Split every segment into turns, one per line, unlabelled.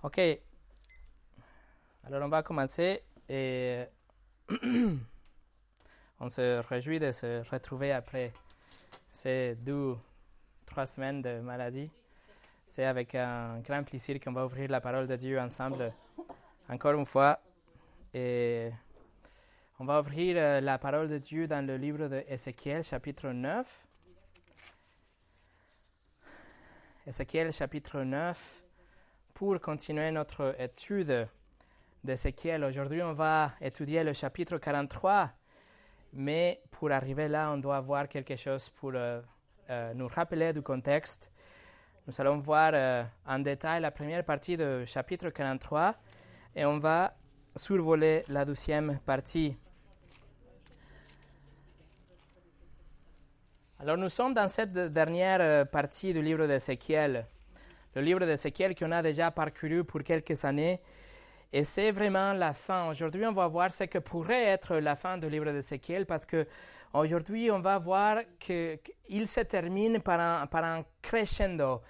Ok. Alors on va commencer et on se réjouit de se retrouver après ces deux, trois semaines de maladie. C'est avec un grand plaisir qu'on va ouvrir la parole de Dieu ensemble encore une fois. Et on va ouvrir euh, la parole de Dieu dans le livre de Ézéchiel, chapitre 9. Ézéchiel, chapitre 9 pour continuer notre étude d'Ézéchiel. Aujourd'hui, on va étudier le chapitre 43, mais pour arriver là, on doit voir quelque chose pour euh, euh, nous rappeler du contexte. Nous allons voir euh, en détail la première partie du chapitre 43 et on va survoler la deuxième partie. Alors nous sommes dans cette dernière partie du livre d'Ézéchiel le livre d'Ézéchiel qu'on a déjà parcouru pour quelques années. Et c'est vraiment la fin. Aujourd'hui, on va voir ce que pourrait être la fin du livre d'Ézéchiel parce que aujourd'hui, on va voir qu'il se termine par un, par un crescendo.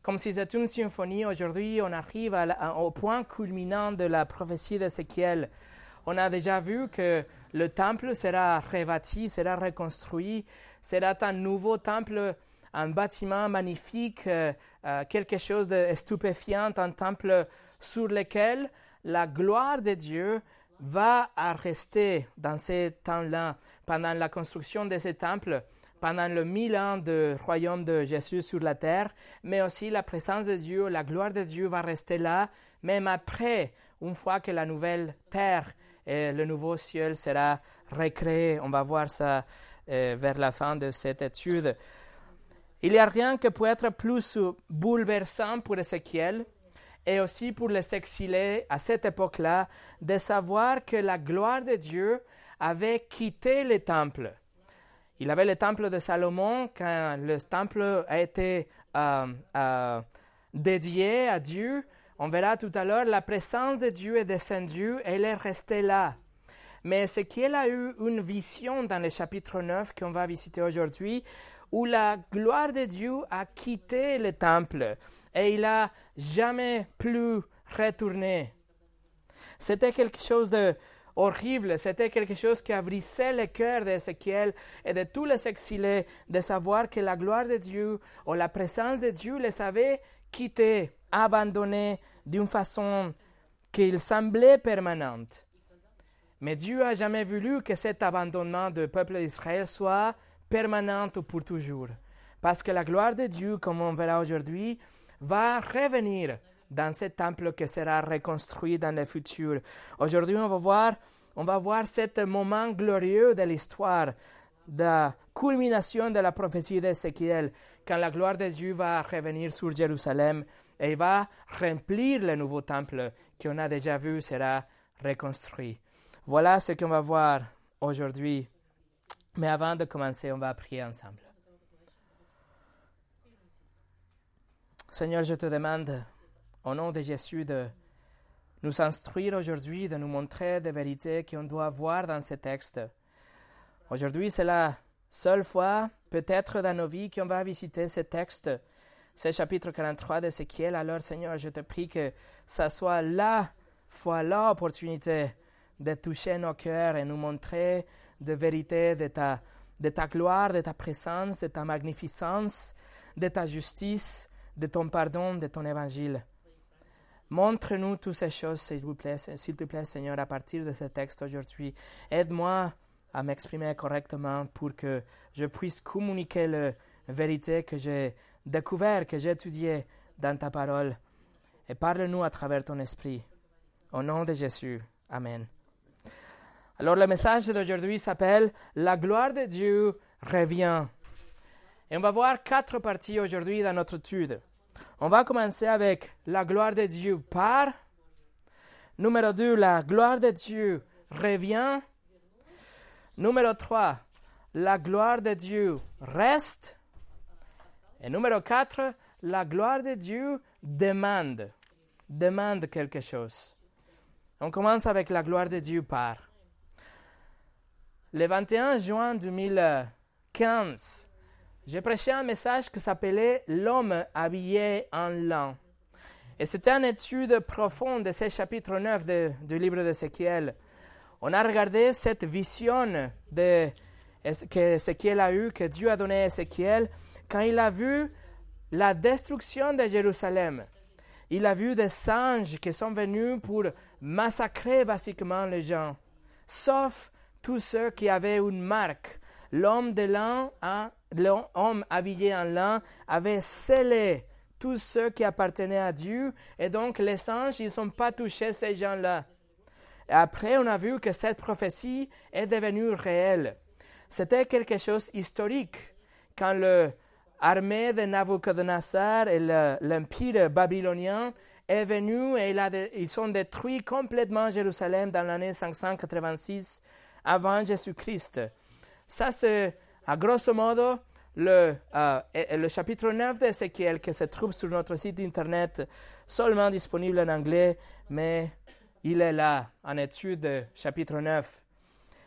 Comme si c'était une symphonie, aujourd'hui, on arrive au point culminant de la prophétie d'Ézéchiel. On a déjà vu que le temple sera rebâti, sera reconstruit, sera un nouveau temple un bâtiment magnifique, euh, euh, quelque chose de stupéfiant, un temple sur lequel la gloire de Dieu va rester dans ces temps-là, pendant la construction de ce temple, pendant le mille ans du royaume de Jésus sur la terre, mais aussi la présence de Dieu, la gloire de Dieu va rester là, même après, une fois que la nouvelle terre et le nouveau ciel sera recréé. On va voir ça euh, vers la fin de cette étude. Il n'y a rien qui peut être plus bouleversant pour Ézéchiel et aussi pour les exilés à cette époque-là de savoir que la gloire de Dieu avait quitté le temple. Il avait le temple de Salomon quand le temple a été euh, euh, dédié à Dieu. On verra tout à l'heure, la présence de Dieu est descendue et elle est restée là. Mais Ézéchiel a eu une vision dans le chapitre 9 qu'on va visiter aujourd'hui où la gloire de Dieu a quitté le temple et il n'a jamais plus retourné. C'était quelque chose de horrible, c'était quelque chose qui a brisé le cœur d'Ézéchiel et de tous les exilés de savoir que la gloire de Dieu ou la présence de Dieu les avait quittés, abandonnés d'une façon qu'il semblait permanente. Mais Dieu n'a jamais voulu que cet abandonnement du peuple d'Israël soit permanente pour toujours. Parce que la gloire de Dieu, comme on verra aujourd'hui, va revenir dans ce temple qui sera reconstruit dans le futur. Aujourd'hui, on va voir, on va voir ce moment glorieux de l'histoire, de la culmination de la prophétie d'Ézéchiel, quand la gloire de Dieu va revenir sur Jérusalem et va remplir le nouveau temple qu'on a déjà vu sera reconstruit. Voilà ce qu'on va voir aujourd'hui mais avant de commencer, on va prier ensemble. Seigneur, je te demande, au nom de Jésus, de nous instruire aujourd'hui, de nous montrer des vérités qu'on doit voir dans ce texte. Aujourd'hui, c'est la seule fois, peut-être dans nos vies, qu'on va visiter ce texte, ce chapitre 43 d'Ézéchiel. Alors, Seigneur, je te prie que ce soit la fois, l'opportunité de toucher nos cœurs et nous montrer de vérité de ta, de ta gloire, de ta présence, de ta magnificence, de ta justice, de ton pardon, de ton évangile. Montre-nous toutes ces choses, s'il vous plaît, s'il te plaît, Seigneur, à partir de ce texte aujourd'hui. Aide-moi à m'exprimer correctement pour que je puisse communiquer la vérité que j'ai découverte, que j'ai étudiée dans ta parole. Et parle-nous à travers ton esprit. Au nom de Jésus. Amen. Alors le message d'aujourd'hui s'appelle La gloire de Dieu revient. Et on va voir quatre parties aujourd'hui dans notre étude. On va commencer avec la gloire de Dieu part. Numéro 2, la gloire de Dieu revient. Numéro 3, la gloire de Dieu reste. Et numéro 4, la gloire de Dieu demande. Demande quelque chose. On commence avec la gloire de Dieu part. Le 21 juin 2015, j'ai prêché un message qui s'appelait L'homme habillé en lin. Et c'était une étude profonde de ce chapitre 9 du livre d'Ézéchiel. On a regardé cette vision de, que Ézéchiel a eue, que Dieu a donné à Ézéchiel, quand il a vu la destruction de Jérusalem. Il a vu des singes qui sont venus pour massacrer basiquement les gens, sauf tous ceux qui avaient une marque. L'homme de l'an, l'homme habillé en lin, avait scellé tous ceux qui appartenaient à Dieu, et donc les singes, ils ne sont pas touchés ces gens-là. Après, on a vu que cette prophétie est devenue réelle. C'était quelque chose historique. Quand l'armée de Nabucodonosor et l'empire babylonien est venu et ils ont détruit complètement Jérusalem dans l'année 586 avant Jésus-Christ. Ça, c'est, à grosso modo, le, euh, chapitre 9 d'Ézéchiel qui se trouve sur notre site internet, seulement disponible en anglais, mais il est là, en étude, chapitre 9.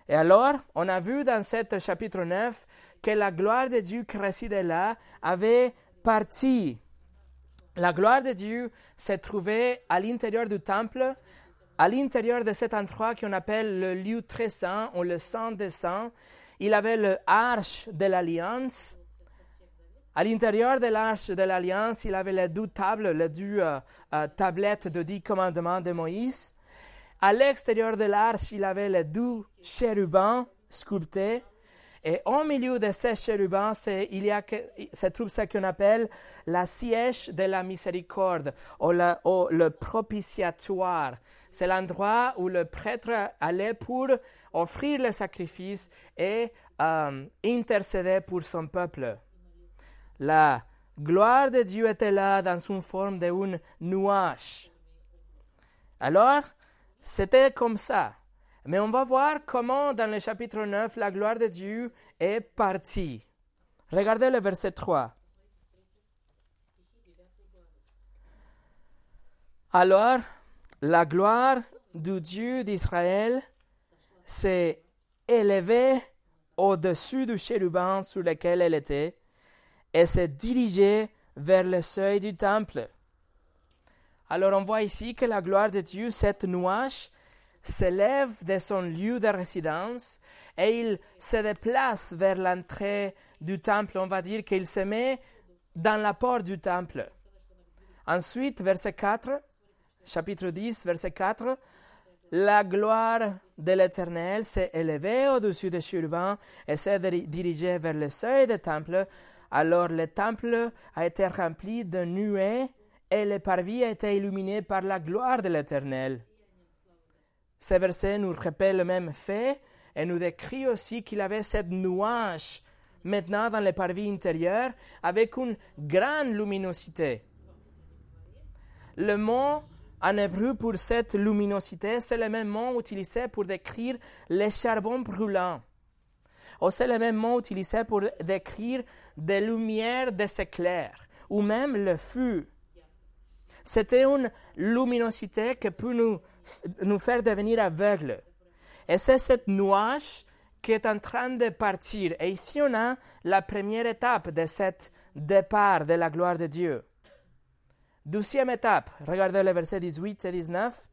Et alors, on a vu dans ce chapitre 9 que la gloire de Dieu qui résidait là avait parti. La gloire de Dieu s'est trouvée à l'intérieur du temple, à l'intérieur de cet endroit qu'on appelle le lieu très saint ou le sang des saints. Il avait l'arche de l'alliance. À l'intérieur de l'arche de l'alliance, il avait les deux tables, les deux euh, euh, tablettes de dix commandements de Moïse. À l'extérieur de l'arche, il avait les deux chérubins sculptés. Et au milieu de ces chérubins, il y a, se trouve ce qu'on appelle la siège de la miséricorde ou, le propitiatoire. C'est l'endroit où le prêtre allait pour offrir le sacrifice et euh, intercéder pour son peuple. La gloire de Dieu était là dans une forme d'un nuage. Alors, c'était comme ça. Mais on va voir comment dans le chapitre 9 la gloire de Dieu est partie. Regardez le verset 3. Alors, la gloire du Dieu d'Israël s'est élevée au-dessus du chérubin sur lequel elle était et s'est dirigée vers le seuil du temple. Alors on voit ici que la gloire de Dieu, cette nuage, s'élève de son lieu de résidence et il se déplace vers l'entrée du temple. On va dire qu'il se met dans la porte du temple. Ensuite, verset 4, chapitre 10, verset 4, la gloire de l'Éternel s'est élevée au-dessus des chérubins et s'est dirigée vers le seuil du temple. Alors le temple a été rempli de nuées et le parvis a été illuminé par la gloire de l'Éternel. Ce verset nous rappelle le même fait et nous décrit aussi qu'il avait cette nuage maintenant dans le parvis intérieur avec une grande luminosité. Le mot en hébreu pour cette luminosité, c'est le même mot utilisé pour décrire les charbons brûlants. C'est le même mot utilisé pour décrire des lumières des éclairs, ou même le feu. C'était une luminosité qui peut nous, nous faire devenir aveugles. Et c'est cette nuage qui est en train de partir. Et ici, on a la première étape de cet départ de la gloire de Dieu. Deuxième étape, regardez les versets 18 et 19.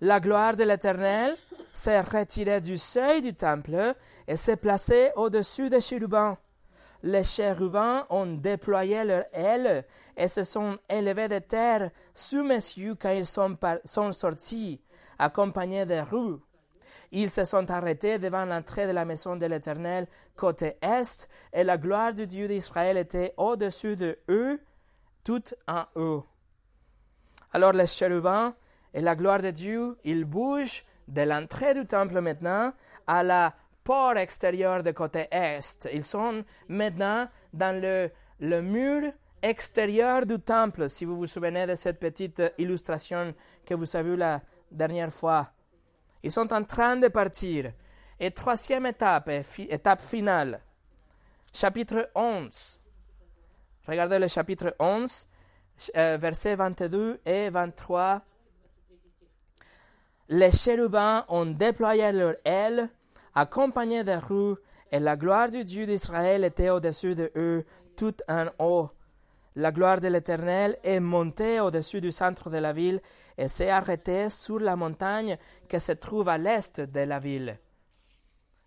La gloire de l'Éternel s'est retirée du seuil du temple et s'est placée au-dessus des chérubins les chérubins ont déployé leurs ailes et se sont élevés de terre sous mes yeux quand ils sont, sortis, accompagnés de roues. Ils se sont arrêtés devant l'entrée de la maison de l'Éternel côté est, et la gloire du Dieu d'Israël était au-dessus de eux, tout en haut. Alors les chérubins et la gloire de Dieu, ils bougent de l'entrée du temple maintenant à la port extérieur de côté est. Ils sont maintenant dans le, le mur extérieur du temple, si vous vous souvenez de cette petite illustration que vous avez vue la dernière fois. Ils sont en train de partir. Et troisième étape, étape finale, chapitre 11. Regardez le chapitre 11, euh, versets 22 et 23. Les chérubins ont déployé leurs ailes accompagnés de roues, et la gloire du Dieu d'Israël était au-dessus de eux, tout en haut. La gloire de l'Éternel est montée au-dessus du centre de la ville et s'est arrêtée sur la montagne qui se trouve à l'est de la ville.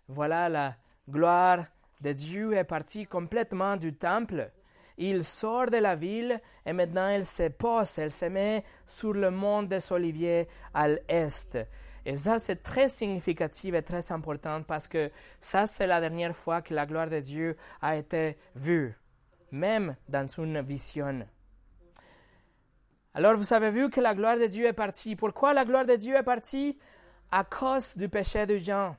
Voilà la gloire de Dieu est partie complètement du temple. Il sort de la ville et maintenant elle se pose, elle se met sur le mont des Oliviers à l'est. Et ça, c'est très significatif et très important parce que ça, c'est la dernière fois que la gloire de Dieu a été vue, même dans une vision. Alors, vous avez vu que la gloire de Dieu est partie. Pourquoi la gloire de Dieu est partie? À cause du péché de Jean.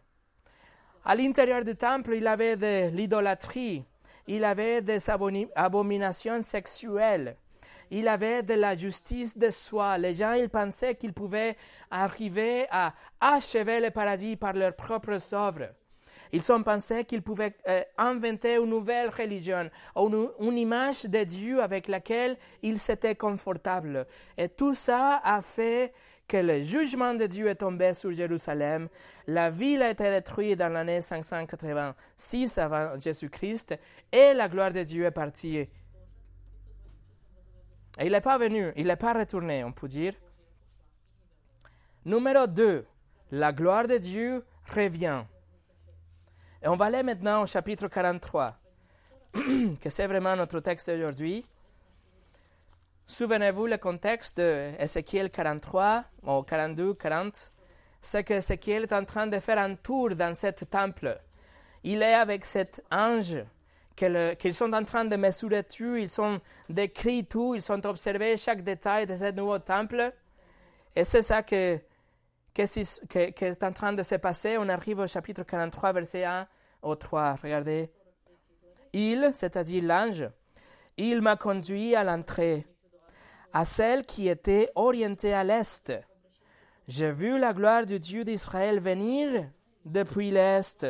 À l'intérieur du temple, il avait de l'idolâtrie, il avait des abominations sexuelles, il avait de la justice de soi. Les gens, ils pensaient qu'ils pouvaient arriver à achever le paradis par leurs propres œuvres. Ils ont pensé qu'ils pouvaient euh, inventer une nouvelle religion, une, image de Dieu avec laquelle ils s'étaient confortables. Et tout ça a fait que le jugement de Dieu est tombé sur Jérusalem. La ville a été détruite dans l'année 586 avant Jésus-Christ et la gloire de Dieu est partie. Et il n'est pas venu, il n'est pas retourné, on peut dire. Numéro 2, la gloire de Dieu revient. Et on va aller maintenant au chapitre 43, que c'est vraiment notre texte d'aujourd'hui. Souvenez-vous le contexte de Ézéchiel 43 ou 42, 40. C'est que Ézéchiel est en train de faire un tour dans ce temple. Il est avec cet ange qu'ils sont en train de mesurer tout, ils sont décrits tout, ils sont observés chaque détail de ce nouveau temple. Et c'est ça que, que, est en train de se passer. On arrive au chapitre 43, verset 1 au 3. Regardez. Il, c'est-à-dire l'ange, il m'a conduit à l'entrée à celle qui était orientée à l'est. J'ai vu la gloire du Dieu d'Israël venir depuis l'est.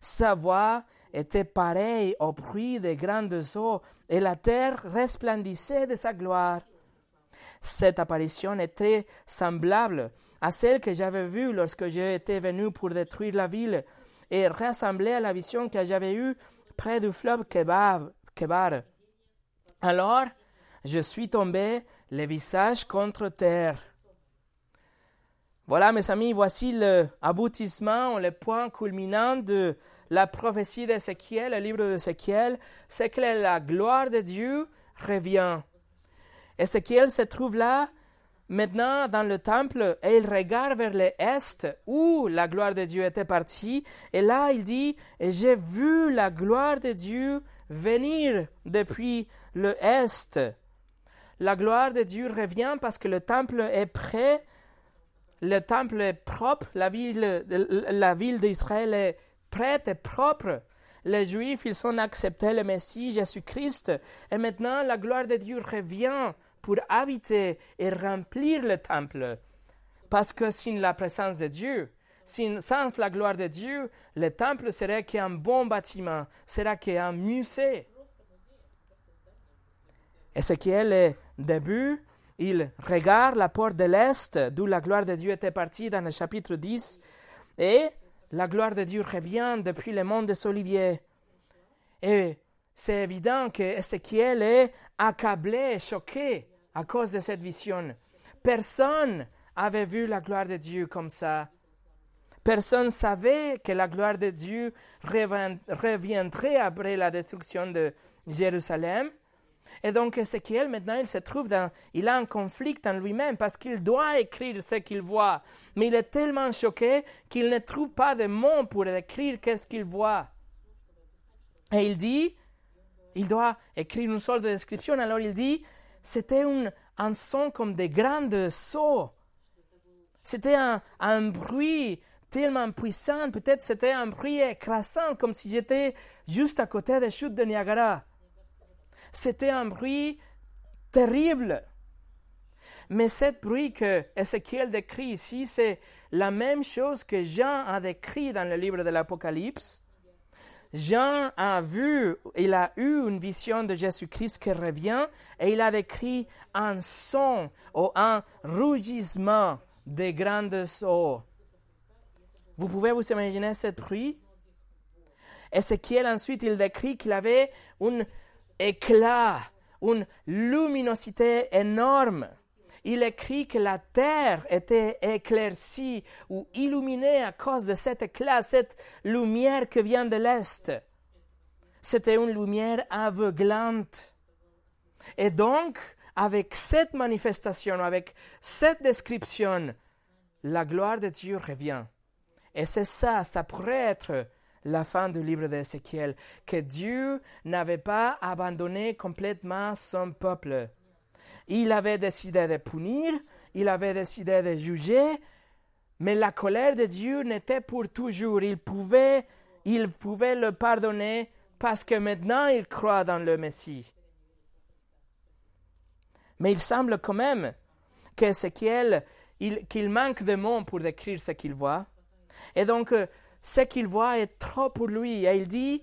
Sa voix était pareille au bruit des grandes eaux, et la terre resplendissait de sa gloire. Cette apparition était semblable à celle que j'avais vue lorsque j'étais venu pour détruire la ville, et ressemblait à la vision que j'avais eue près du fleuve Kebar. Alors, je suis tombé le visage contre terre. Voilà, mes amis, voici l'aboutissement, le point culminant de la prophétie d'Ézéchiel, le livre d'Ézéchiel, c'est que la gloire de Dieu revient. Ézéchiel se trouve là, maintenant dans le temple, et il regarde vers l'est où la gloire de Dieu était partie, et là il dit, j'ai vu la gloire de Dieu venir depuis le est. La gloire de Dieu revient parce que le temple est prêt, le temple est propre, la ville, la ville d'Israël est prête et propre. Les Juifs, ils ont accepté le Messie, Jésus-Christ, et maintenant la gloire de Dieu revient pour habiter et remplir le temple. Parce que sans la présence de Dieu, sans la gloire de Dieu, le temple serait qu'un bon bâtiment, serait qu'un musée. Ézéchiel est début, il regarde la porte de l'Est, d'où la gloire de Dieu était partie dans le chapitre 10, et la gloire de Dieu revient depuis le monde des Oliviers. Et c'est évident que Ézéchiel est accablé, choqué à cause de cette vision. Personne avait vu la gloire de Dieu comme ça. Personne savait que la gloire de Dieu reviendrait après la destruction de Jérusalem. Et donc Ézéchiel, maintenant, il se trouve il a un conflit en lui-même parce qu'il doit écrire ce qu'il voit. Mais il est tellement choqué qu'il ne trouve pas de mots pour écrire qu'est-ce qu'il voit. Et il dit, il doit écrire une seule description, alors il dit, c'était un, un son comme des grandes sauts. C'était un, un bruit tellement puissant, peut-être c'était un bruit écrasant, comme si j'étais juste à côté des chutes de Niagara. C'était un bruit terrible. Mais ce bruit que Ézéchiel décrit ici, c'est la même chose que Jean a décrit dans le livre de l'Apocalypse. Jean a vu, il a eu une vision de Jésus-Christ qui revient et il a décrit un son ou un rougissement des grandes eaux. Vous pouvez vous imaginer ce bruit? Ézéchiel ensuite il décrit qu'il avait une éclat une luminosité énorme. Il écrit que la terre était éclaircie ou illuminée à cause de cet éclat, cette lumière qui vient de l'Est. C'était une lumière aveuglante. Et donc, avec cette manifestation, avec cette description, la gloire de Dieu revient. Et c'est ça, ça pourrait être la fin du livre d'Ézéchiel, que Dieu n'avait pas abandonné complètement son peuple. Il avait décidé de punir, il avait décidé de juger, mais la colère de Dieu n'était pour toujours. Il pouvait, il pouvait le pardonner parce que maintenant il croit dans le Messie. Mais il semble quand même qu'il manque de mots pour décrire ce qu'il voit. Et donc, euh, ce qu'il voit est trop pour lui. Et il dit,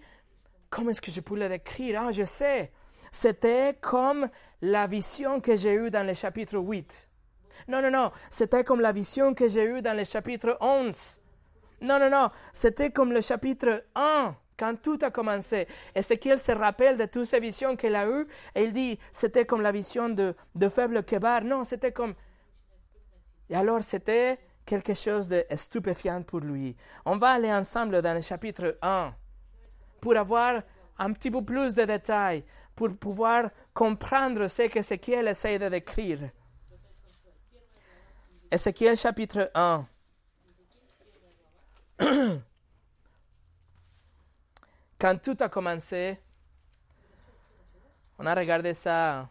comment est-ce que je peux le décrire? Ah, je sais. C'était comme la vision que j'ai eue dans le chapitre 8. Non, non, non. C'était comme la vision que j'ai eue dans le chapitre 11. Non, non, non. C'était comme le chapitre 1 quand tout a commencé. Qu'il se rappelle de toutes ces visions qu'il a eues, et il dit, c'était comme la vision de, de faible Kebar. Non, c'était comme... Et alors, c'était quelque chose de stupéfiant pour lui. On va aller ensemble dans le chapitre 1 pour avoir un petit peu plus de détails, pour pouvoir comprendre ce qu'Ézéchiel essaie de décrire. Ézéchiel chapitre 1. Quand tout a commencé, on a regardé ça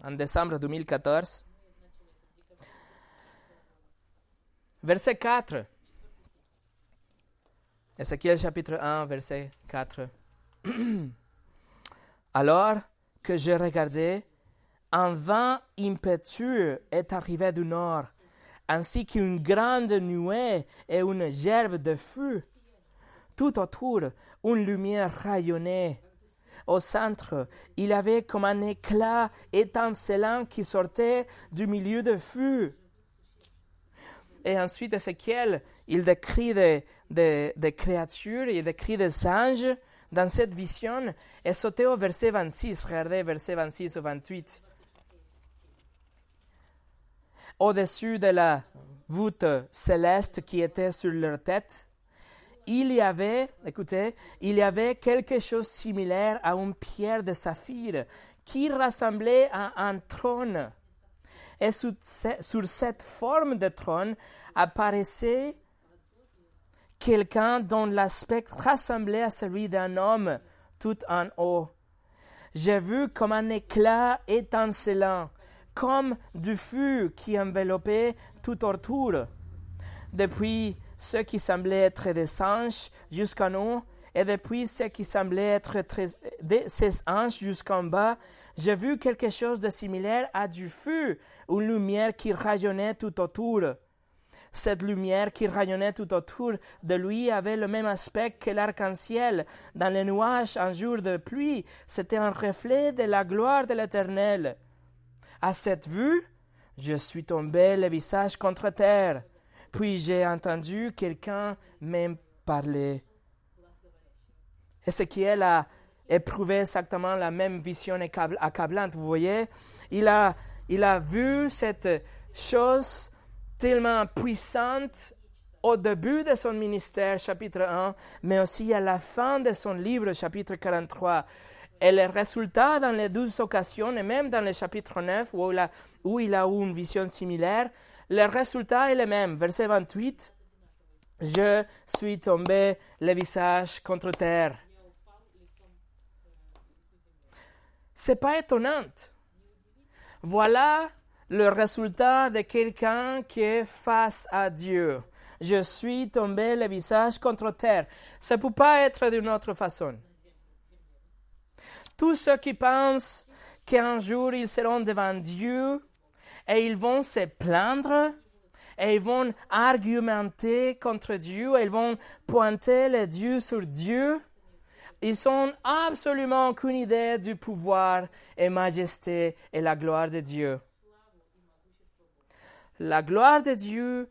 en décembre 2014. Verset 4. Ézéchiel chapitre 1, verset 4. Alors que je regardais, un vent impétueux est arrivé du nord, ainsi qu'une grande nuée et une gerbe de feu. Tout autour, une lumière rayonnait. Au centre, il avait comme un éclat étincelant qui sortait du milieu de feu. Et ensuite, Ézéchiel, il décrit des, des, créatures, il décrit des anges dans cette vision. Et sautez au verset 26, regardez verset 26 ou 28. Au-dessus de la voûte céleste qui était sur leur tête, il y avait, écoutez, il y avait quelque chose similaire à une pierre de saphir qui ressemblait à un trône et sur, cette forme de trône apparaissait quelqu'un dont l'aspect ressemblait à celui d'un homme tout en haut. J'ai vu comme un éclat étincelant, comme du feu qui enveloppait tout autour. Depuis ce qui semblait être des anges jusqu'en haut, et depuis ce qui semblait être ces anges jusqu'en bas, j'ai vu quelque chose de similaire à du feu, une lumière qui rayonnait tout autour. Cette lumière qui rayonnait tout autour de lui avait le même aspect que l'arc-en-ciel dans les nuages un jour de pluie. C'était un reflet de la gloire de l'Éternel. À cette vue, je suis tombé le visage contre terre. Puis j'ai entendu quelqu'un me parler. Ézéchiel a éprouvé exactement la même vision accablante. Vous voyez, il a, il a vu cette chose tellement puissante au début de son ministère, chapitre 1, mais aussi à la fin de son livre, chapitre 43. Et le résultat dans les douze occasions, et même dans le chapitre 9, où il a, où il a eu une vision similaire, le résultat est le même. Verset 28, Je suis tombé le visage contre terre. C'est pas étonnant. Voilà le résultat de quelqu'un qui est face à Dieu. Je suis tombé le visage contre terre. Ça ne peut pas être d'une autre façon. Tous ceux qui pensent qu'un jour ils seront devant Dieu et ils vont se plaindre et ils vont argumenter contre Dieu, et ils vont pointer les dieux sur Dieu, ils n'ont absolument aucune idée du pouvoir et majesté et la gloire de Dieu. La gloire de Dieu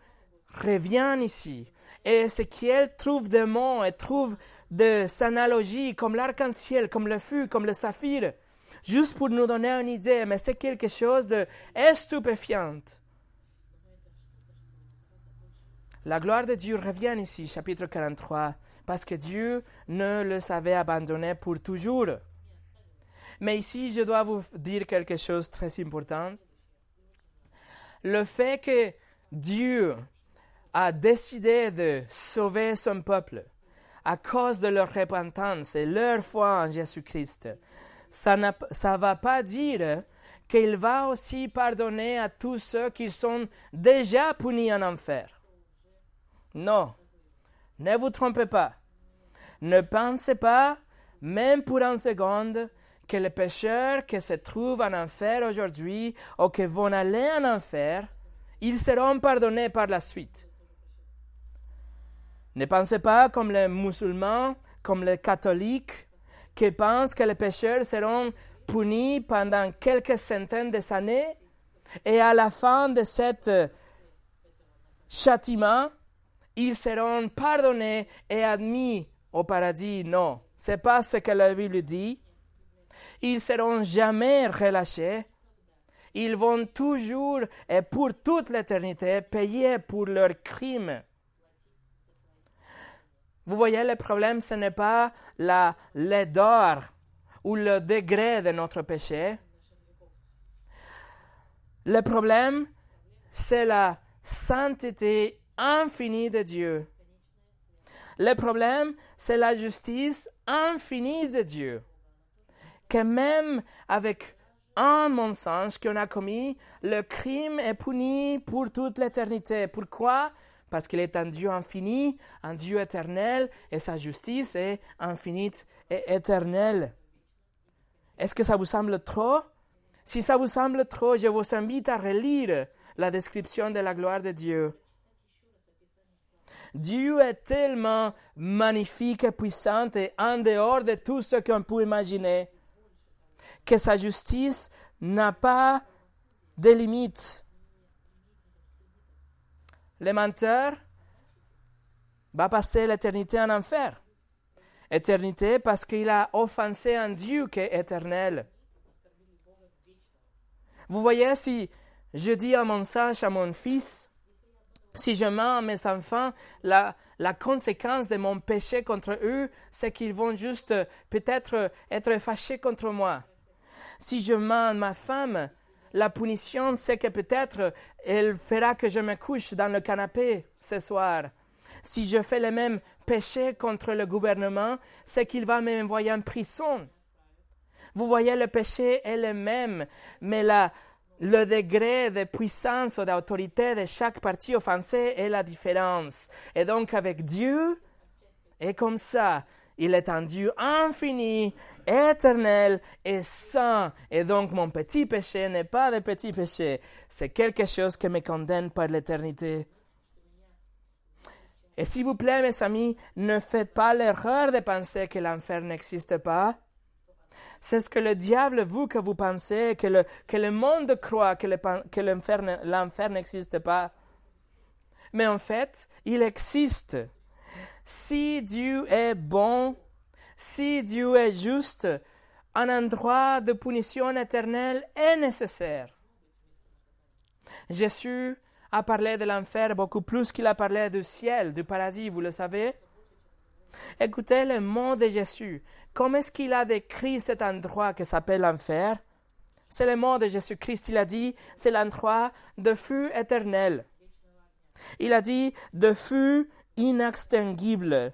revient ici. Et ce qu'elle trouve des mots et trouve des analogies comme l'arc-en-ciel, comme le feu, comme le saphir. juste pour nous donner une idée, mais c'est quelque chose de stupéfiant. La gloire de Dieu revient ici, chapitre 43, parce que Dieu ne le savait abandonner pour toujours. Mais ici, je dois vous dire quelque chose de très important. Le fait que Dieu a décidé de sauver son peuple à cause de leur repentance et leur foi en Jésus-Christ, ça ne va pas dire qu'il va aussi pardonner à tous ceux qui sont déjà punis en enfer. Non, ne vous trompez pas. Ne pensez pas, même pour une seconde, que les pécheurs qui se trouvent en enfer aujourd'hui ou qui vont aller en enfer, ils seront pardonnés par la suite. Ne pensez pas comme les musulmans, comme les catholiques, qui pensent que les pécheurs seront punis pendant quelques centaines d'années et à la fin de cet châtiment, ils seront pardonnés et admis au paradis. Non, c'est pas ce que la Bible dit. Ils seront jamais relâchés. Ils vont toujours et pour toute l'éternité payer pour leurs crimes. Vous voyez, le problème, ce n'est pas la laideur ou le degré de notre péché. Le problème, c'est la sainteté infinie de Dieu. Le problème, c'est la justice infinie de Dieu. Que même avec un mensonge qu'on a commis, le crime est puni pour toute l'éternité. Pourquoi? Parce qu'il est un Dieu infini, un Dieu éternel, et sa justice est infinie et éternelle. Est-ce que ça vous semble trop? Si ça vous semble trop, je vous invite à relire la description de la gloire de Dieu. Dieu est tellement magnifique et puissant et en dehors de tout ce qu'on peut imaginer que sa justice n'a pas de limites. Le menteur va passer l'éternité en enfer. Éternité parce qu'il a offensé un Dieu qui est éternel. Vous voyez, si je dis à mon sage, à mon fils, si je mens à mes enfants, la, la conséquence de mon péché contre eux, c'est qu'ils vont juste euh, peut-être être fâchés contre moi. Si je mens ma femme, la punition, c'est que peut-être elle fera que je me couche dans le canapé ce soir. Si je fais le même péché contre le gouvernement, c'est qu'il va m'envoyer en prison. Vous voyez, le péché est le même, mais la, le degré de puissance ou d'autorité de chaque partie offensée est la différence. Et donc avec Dieu, et comme ça, il est un Dieu infini, éternel et saint. Et donc mon petit péché n'est pas de petit péché, c'est quelque chose qui me condamne par l'éternité. Et s'il vous plaît, mes amis, ne faites pas l'erreur de penser que l'enfer n'existe pas. C'est ce que le diable veut que vous pensez, que le, que le monde croit que, l'enfer n'existe pas. Mais en fait, il existe. Si Dieu est bon, si Dieu est juste, un endroit de punition éternelle est nécessaire. Jésus a parlé de l'enfer beaucoup plus qu'il a parlé du ciel, du paradis, vous le savez. Écoutez le mot de Jésus. Comment est-ce qu'il a décrit cet endroit qui s'appelle l'enfer? C'est le mot de Jésus-Christ. Il a dit, c'est l'endroit de feu éternel. Il a dit, de feu inextinguible.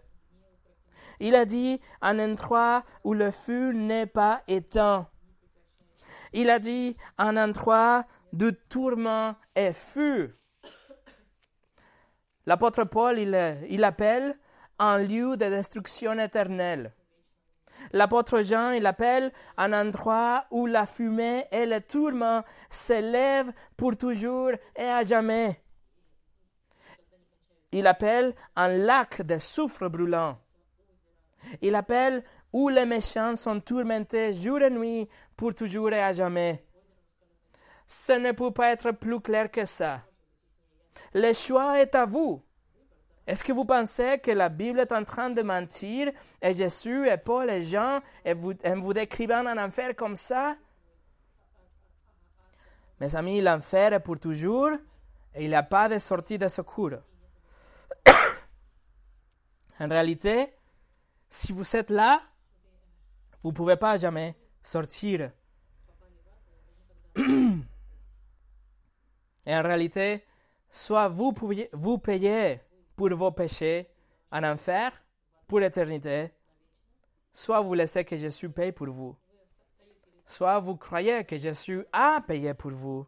Il a dit, un endroit où le feu n'est pas éteint. Il a dit, un endroit de tourment et feu. L'apôtre Paul, il, il appelle un lieu de destruction éternelle. L'apôtre Jean, il appelle un endroit où la fumée et le tourment s'élèvent pour toujours et à jamais. Il appelle un lac de soufre brûlant. Il appelle où les méchants sont tourmentés jour et nuit pour toujours et à jamais. Ce ne peut pas être plus clair que ça. Le choix est à vous. Est-ce que vous pensez que la Bible est en train de mentir et Jésus et Paul et Jean et vous, et vous décrivant un enfer comme ça? Mes amis, l'enfer est pour toujours et il n'y a pas de sortie de secours. En réalité, si vous êtes là, vous ne pouvez pas jamais sortir. Et en réalité, soit vous, vous payez pour vos péchés en enfer pour l'éternité, soit vous laissez que Jésus paye pour vous. Soit vous croyez que Jésus a payé pour vous,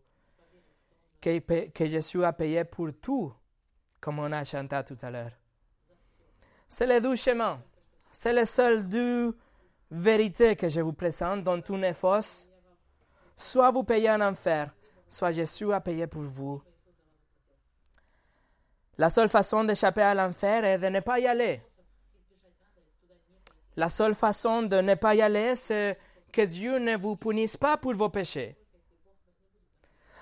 que Jésus a payé pour tout, comme on a chanté tout à l'heure. C'est le doux chemin. C'est le seul deux vérité que je vous présente, dont tout est fausse. Soit vous payez en enfer, soit Jésus a payé pour vous. La seule façon d'échapper à l'enfer est de ne pas y aller. La seule façon de ne pas y aller, c'est que Dieu ne vous punisse pas pour vos péchés.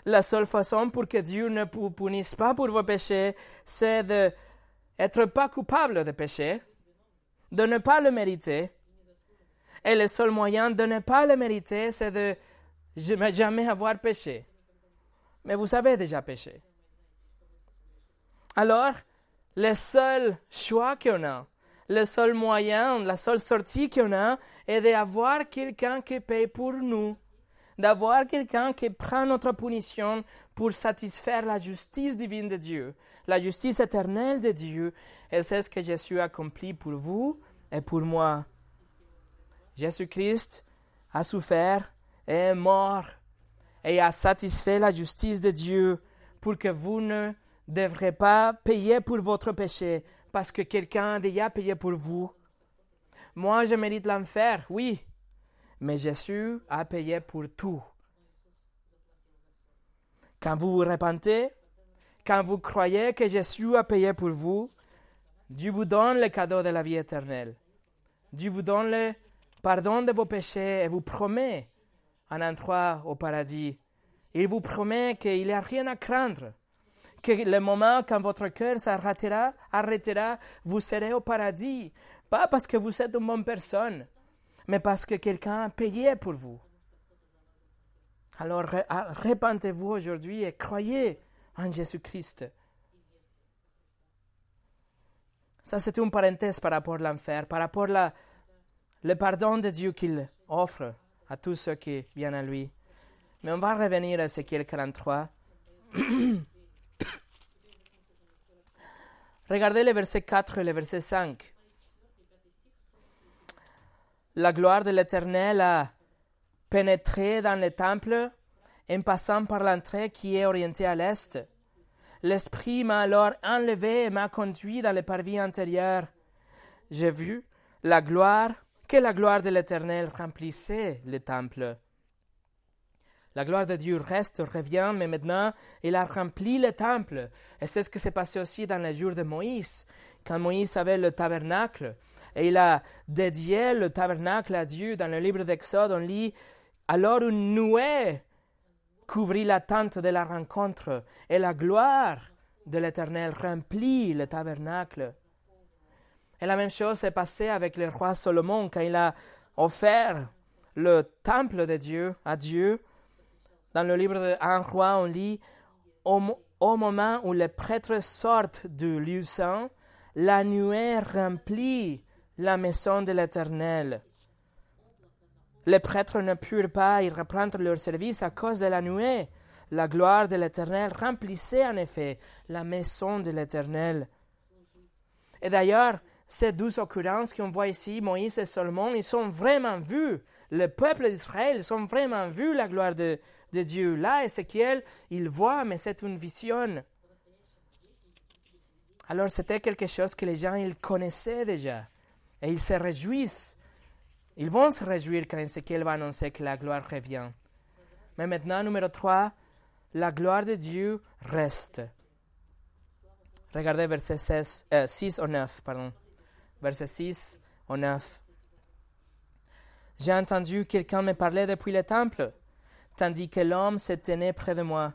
La seule façon pour que Dieu ne vous punisse pas pour vos péchés, c'est d'être pas coupable de péché, de ne pas le mériter. Et le seul moyen de ne pas le mériter, c'est de jamais avoir péché. Mais vous avez déjà péché. Alors, le seul choix qu'on a, le seul moyen, la seule sortie qu'on a est d'avoir quelqu'un qui paye pour nous, d'avoir quelqu'un qui prend notre punition pour satisfaire la justice divine de Dieu, la justice éternelle de Dieu, et c'est ce que Jésus a accompli pour vous et pour moi. Jésus-Christ a souffert et est mort et a satisfait la justice de Dieu pour que vous ne devrez pas payer pour votre péché parce que quelqu'un a déjà payé pour vous. Moi, je mérite l'enfer, oui, mais Jésus a payé pour tout. Quand vous vous repentez, quand vous croyez que Jésus a payé pour vous, Dieu vous donne le cadeau de la vie éternelle. Dieu vous donne le pardon de vos péchés et vous promet un endroit au paradis. Il vous promet qu'il n'y a rien à craindre, que le moment quand votre cœur s'arrêtera, arrêtera, vous serez au paradis, pas parce que vous êtes une bonne personne, mais parce que quelqu'un a payé pour vous. Alors repentez-vous aujourd'hui et croyez en Jésus-Christ. Ça, c'est une parenthèse par rapport à l'enfer, par rapport à le pardon de Dieu qu'il offre à tous ceux qui viennent à lui. Mais on va revenir à Ézéchiel 43. Regardez le verset 4 et le verset 5. La gloire de l'Éternel a pénétré dans le temple en passant par l'entrée qui est orientée à l'est. L'Esprit m'a alors enlevé et m'a conduit dans le parvis intérieur. J'ai vu la gloire que la gloire de l'Éternel remplissait le temple. La gloire de Dieu reste, revient, mais maintenant, il a rempli le temple. Et c'est ce qui s'est passé aussi dans les jours de Moïse, quand Moïse avait le tabernacle. Et il a dédié le tabernacle à Dieu. Dans le livre d'Exode, on lit Alors une nuée couvrit la tente de la rencontre, et la gloire de l'Éternel remplit le tabernacle. Et la même chose s'est passée avec le roi Salomon quand il a offert le temple de Dieu à Dieu. Dans le livre de Un roi, on lit au, au moment où les prêtres sortent du lieu saint, la nuée remplit la maison de l'Éternel. Les prêtres ne purent pas y reprendre leur service à cause de la nuée. La gloire de l'Éternel remplissait en effet la maison de l'Éternel. Et d'ailleurs, ces douze occurrences qu'on voit ici, Moïse et Salomon, ils ont vraiment vu, le peuple d'Israël, ils ont vraiment vu la gloire de, de Dieu. Là, Ézéchiel, il voit, mais c'est une vision. Alors c'était quelque chose que les gens, ils connaissaient déjà. Et ils se réjouissent. Ils vont se réjouir quand Ézéchiel va annoncer que la gloire revient. Mais maintenant, numéro 3, la gloire de Dieu reste. Regardez verset 6 ou 9, pardon verset 6 au 9. J'ai entendu quelqu'un me parler depuis le temple, tandis que l'homme se tenait près de moi.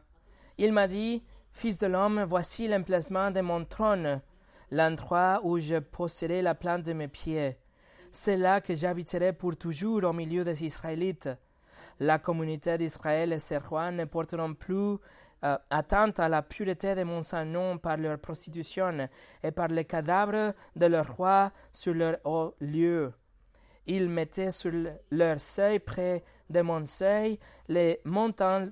Il m'a dit, Fils de l'homme, voici l'emplacement de mon trône, l'endroit où je poserai la plante de mes pieds. C'est là que j'habiterai pour toujours au milieu des Israélites. La communauté d'Israël et ses rois ne porteront plus euh, atteinte à la pureté de mon saint nom par leur prostitution et par les cadavres de leurs rois sur leur haut lieu. Ils mettaient sur leur seuil près de mon seuil les montants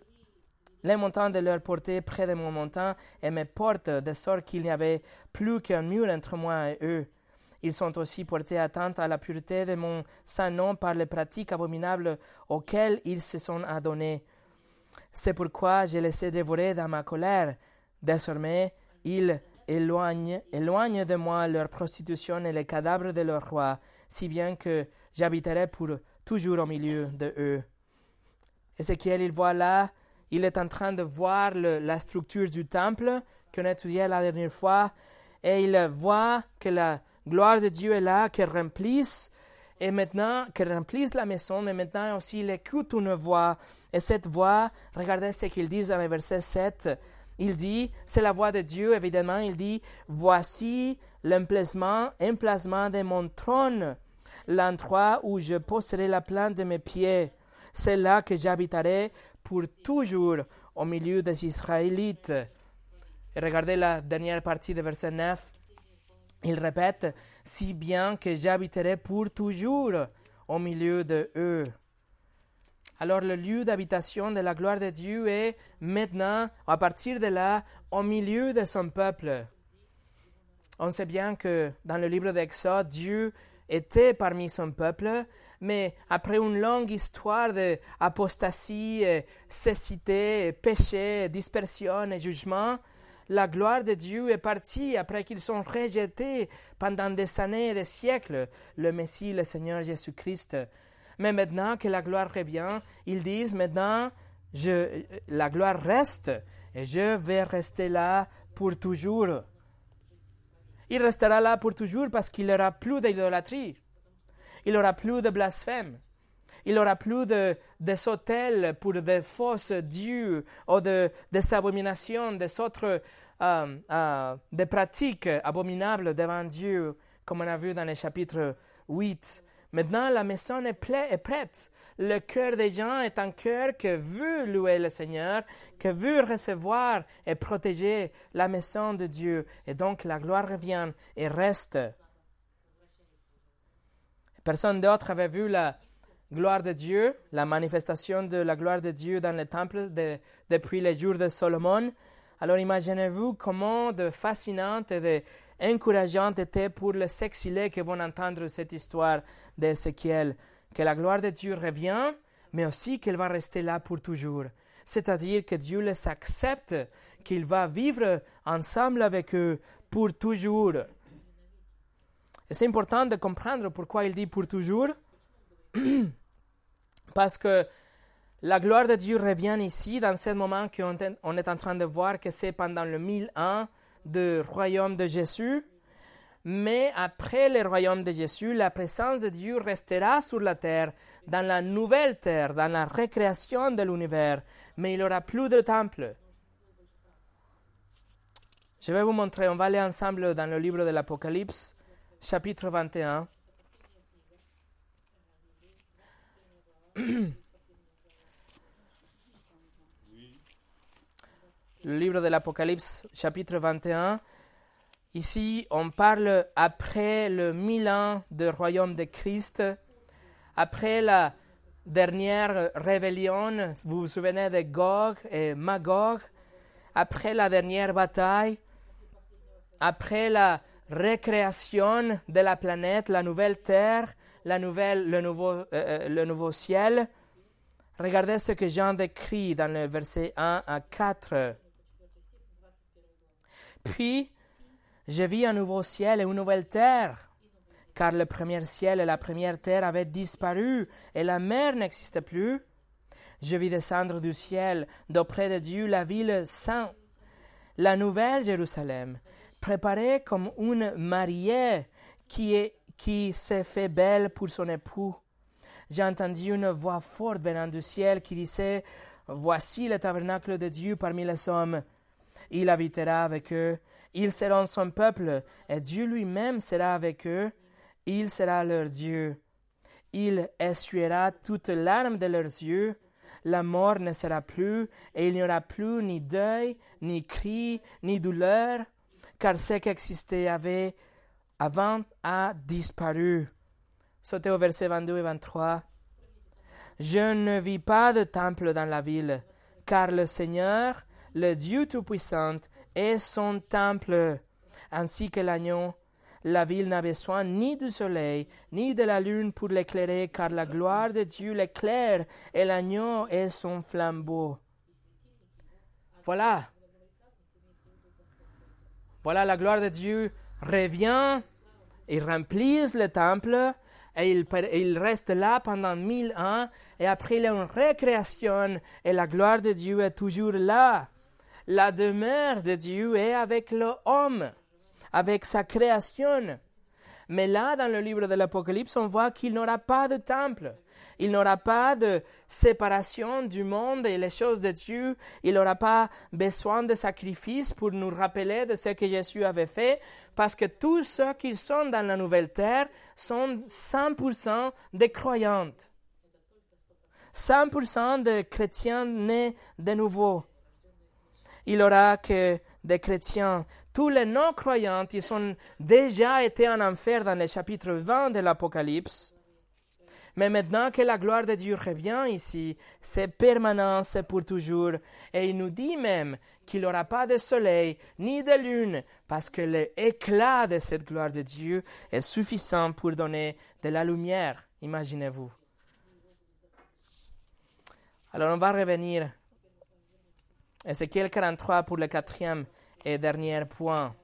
les montants de leur portée près de mon montant et mes portes, de sorte qu'il n'y avait plus qu'un mur entre moi et eux. Ils sont aussi portés atteinte à la pureté de mon saint nom par les pratiques abominables auxquelles ils se sont adonnés. C'est pourquoi j'ai laissé dévorer dans ma colère. Désormais, ils éloignent, éloignent de moi leur prostitution et les cadavres de leur roi, si bien que j'habiterai pour toujours au milieu de eux. Ézéchiel, il voit là, il est en train de voir la structure du temple qu'on a étudié la dernière fois, et il voit que la gloire de Dieu est là, qu'elle remplisse, et maintenant, qu'elle remplisse la maison, mais maintenant aussi il écoute une voix, et cette voix, regardez ce qu'il dit dans le verset 7, il dit, c'est la voix de Dieu, évidemment, il dit, voici l'emplacement, emplacement de mon trône, l'endroit où je poserai la plante de mes pieds. C'est là que j'habiterai pour toujours au milieu des Israélites. Et regardez la dernière partie du verset 9. Il répète, si bien que j'habiterai pour toujours au milieu de eux. Alors le lieu d'habitation de la gloire de Dieu est maintenant, à partir de là, au milieu de son peuple. On sait bien que dans le livre d'Exode, Dieu était parmi son peuple, mais après une longue histoire d'apostasie, cécité, péché, dispersion et jugement, la gloire de Dieu est partie après qu'ils sont rejetés pendant des années et des siècles, le Messie, le Seigneur Jésus-Christ. Mais maintenant que la gloire revient, ils disent maintenant, je, la gloire reste et je vais rester là pour toujours. Il restera là pour toujours parce qu'il n'y aura plus d'idolâtrie. Il n'y aura plus de blasphème. Il n'y aura plus de, des hôtels pour des fausses dieux ou de, des abominations, des autres euh, euh, des pratiques abominables devant Dieu, comme on a vu dans le chapitre 8. Maintenant, la maison est, prête. Le cœur des gens est un cœur qui veut louer le Seigneur, qui veut recevoir et protéger la maison de Dieu. Et donc la gloire revient et reste. Personne d'autre avait vu la gloire de Dieu, la manifestation de la gloire de Dieu dans le temple depuis les jours de Salomon. Alors imaginez-vous comment de fascinante et de encourageante était pour les exilés qui vont entendre cette histoire d'Ézéchiel, que la gloire de Dieu revient, mais aussi qu'elle va rester là pour toujours. C'est-à-dire que Dieu les accepte, qu'il va vivre ensemble avec eux pour toujours. Et c'est important de comprendre pourquoi il dit pour toujours, parce que la gloire de Dieu revient ici, dans ce moment qu'on est en train de voir que c'est pendant le 1001 du royaume de Jésus. Mais après le royaume de Jésus, la présence de Dieu restera sur la terre, dans la nouvelle terre, dans la récréation de l'univers. Mais il n'y aura plus de temple. Je vais vous montrer, on va aller ensemble dans le livre de l'Apocalypse, chapitre 21. le livre de l'Apocalypse, chapitre 21. Ici, on parle après le mille ans du royaume de Christ, après la dernière rébellion, vous vous souvenez de Gog et Magog, après la dernière bataille, après la récréation de la planète, la nouvelle terre, la nouvelle, le, nouveau, euh, euh, le nouveau ciel. Regardez ce que Jean décrit dans le verset 1 à 4. Puis, je vis un nouveau ciel et une nouvelle terre, car le premier ciel et la première terre avaient disparu et la mer n'existait plus. Je vis descendre du ciel, d'auprès de Dieu, la ville sainte, la nouvelle Jérusalem, préparée comme une mariée qui, est, qui s'est fait belle pour son époux. J'ai entendu une voix forte venant du ciel qui disait Voici le tabernacle de Dieu parmi les hommes il habitera avec eux. Ils seront son peuple, et Dieu lui-même sera avec eux. Il sera leur Dieu. Il essuiera toutes larmes de leurs yeux. La mort ne sera plus, et il n'y aura plus ni deuil, ni cri, ni douleur, car ce qui existait avait avant a disparu. Sautez au verset 22 et 23. Je ne vis pas de temple dans la ville, car le Seigneur, le Dieu Tout-Puissant, est son temple, ainsi que l'agneau. La ville n'a besoin ni du soleil, ni de la lune pour l'éclairer, car la gloire de Dieu l'éclaire, et l'agneau est son flambeau. Voilà. Voilà, la gloire de Dieu revient, il remplit le temple, et il, reste là pendant mille ans, et après il y a une récréation, et la gloire de Dieu est toujours là. La demeure de Dieu est avec l'homme, avec sa création. Mais là, dans le livre de l'Apocalypse, on voit qu'il n'aura pas de temple. Il n'aura pas de séparation du monde et les choses de Dieu. Il n'aura pas besoin de sacrifices pour nous rappeler de ce que Jésus avait fait, parce que tous ceux qui sont dans la nouvelle terre sont 100% des croyantes. 100% de chrétiens nés de nouveau. Il aura que des chrétiens. Tous les non-croyants, ils ont déjà été en enfer dans le chapitre 20 de l'Apocalypse. Mais maintenant que la gloire de Dieu revient ici, c'est permanent, c'est pour toujours. Et il nous dit même qu'il n'y aura pas de soleil ni de lune, parce que l'éclat de cette gloire de Dieu est suffisant pour donner de la lumière, imaginez-vous. Alors on va revenir. Ézéchiel 43 pour le quatrième et dernier point.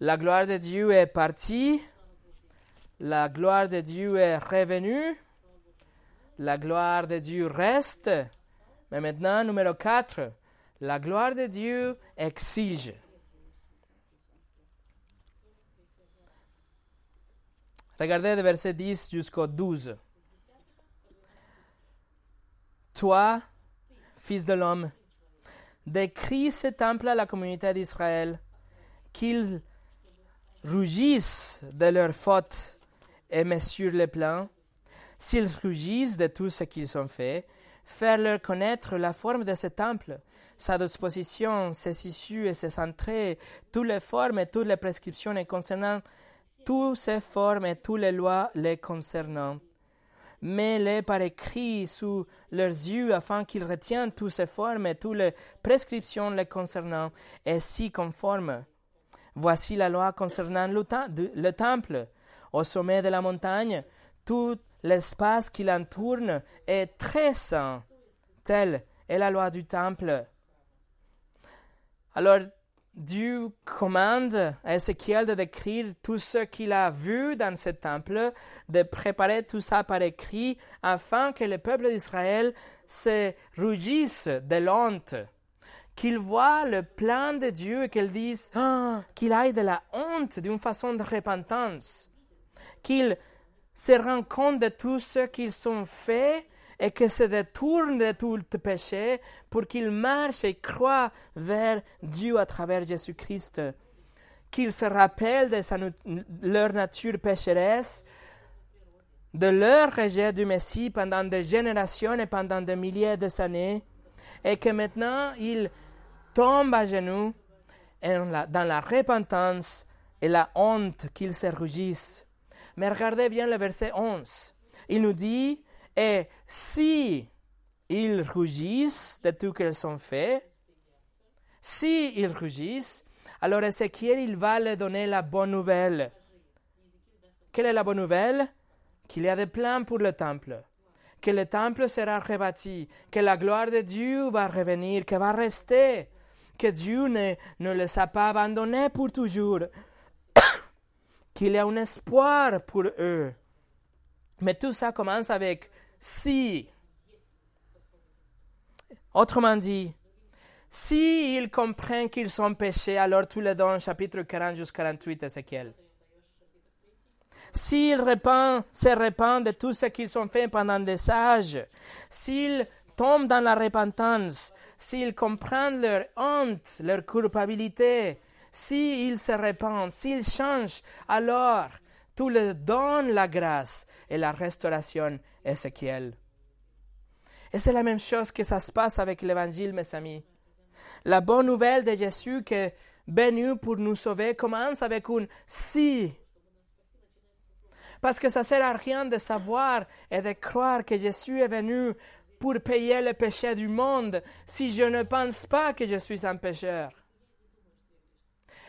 La gloire de Dieu est partie, la gloire de Dieu est revenue, la gloire de Dieu reste, mais maintenant, numéro 4, la gloire de Dieu exige. Regardez le verset 10 jusqu'au 12. Toi, fils de l'homme, décris ce temple à la communauté d'Israël, qu'ils rougissent de leurs fautes et messurent les plans, s'ils rougissent de tout ce qu'ils ont fait, faire-leur connaître la forme de ce temple, sa disposition, ses issues et ses entrées, toutes les formes et toutes les prescriptions concernant toutes ces formes et toutes les lois les concernant. Mets-les par écrit sous leurs yeux afin qu'ils retiennent toutes ces formes et toutes les prescriptions les concernant et s'y conforment. Voici la loi concernant le temple. Au sommet de la montagne, tout l'espace qui l'entoure est très saint. Telle est la loi du temple. Alors, Dieu commande à Ézéchiel de décrire tout ce qu'il a vu dans ce temple, de préparer tout ça par écrit, afin que le peuple d'Israël se rougisse de l'honte, qu'il voit le plan de Dieu et qu'il dise ah, qu'il aille de la honte d'une façon de repentance, qu'il se rend compte de tout ce qu'ils ont fait et que se détourne de tout péché pour qu'ils marchent et croient vers Dieu à travers Jésus-Christ. Qu'ils se rappellent de leur nature pécheresse, de leur rejet du Messie pendant des générations et pendant des milliers d'années, et que maintenant ils tombent à genoux dans la repentance et la honte qu'ils se rougissent. Mais regardez bien le verset 11. Il nous dit et si ils rougissent de tout qu'ils ont fait, si ils rougissent, alors Ézéchiel, il va leur donner la bonne nouvelle. Quelle est la bonne nouvelle? Qu'il y a des plans pour le temple, que le temple sera rebâti, que la gloire de Dieu va revenir, que va rester, que Dieu ne, ne les a pas abandonnés pour toujours, qu'il y a un espoir pour eux. Mais tout ça commence avec si, autrement dit, si ils comprennent qu'ils sont péchés, alors tous les dons, chapitre 40 jusqu'à 48, Ézéchiel. S'ils se répandent de tout ce qu'ils ont fait pendant des âges, s'ils tombent dans la repentance, s'ils comprennent leur honte, leur culpabilité, s'ils se répandent, s'ils changent, alors tout leur donne la grâce et la restauration, Ézéchiel. Et c'est la même chose que ça se passe avec l'Évangile, mes amis. La bonne nouvelle de Jésus qui est venu pour nous sauver commence avec un si. Parce que ça ne sert à rien de savoir et de croire que Jésus est venu pour payer le péché du monde si je ne pense pas que je suis un pécheur.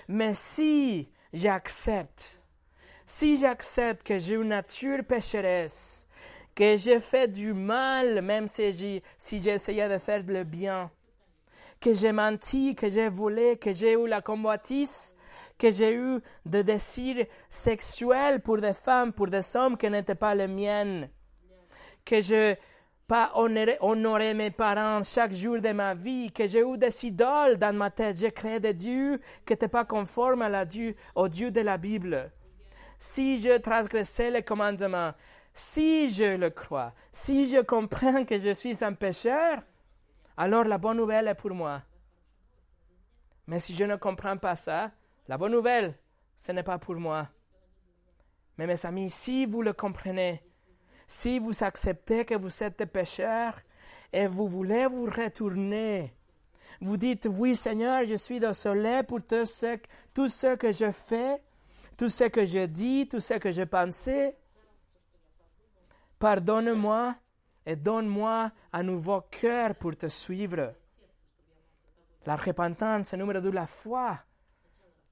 Mais si j'accepte, si j'accepte que j'ai une nature pécheresse, que j'ai fait du mal, même si j'ai si essayé de faire le bien, que j'ai menti, que j'ai volé, que j'ai eu la convoitise, que j'ai eu des désirs sexuels pour des femmes, pour des hommes qui n'étaient pas les miennes, que je pas honoré, mes parents chaque jour de ma vie, que j'ai eu des idoles dans ma tête, j'ai créé des dieux qui n'étaient pas conformes à la Dieu, au Dieu de la Bible. Si je transgressais les commandements, si je le crois, si je comprends que je suis un pécheur, alors la bonne nouvelle est pour moi. Mais si je ne comprends pas ça, la bonne nouvelle, ce n'est pas pour moi. Mais mes amis, si vous le comprenez, si vous acceptez que vous êtes des pécheurs et vous voulez vous retourner, vous dites, oui Seigneur, je suis désolé pour tout ce, tout ce que je fais, tout ce que je dis, tout ce que je pensais. Pardonne-moi et donne-moi un nouveau cœur pour te suivre. La repentance, c'est numéro de la foi.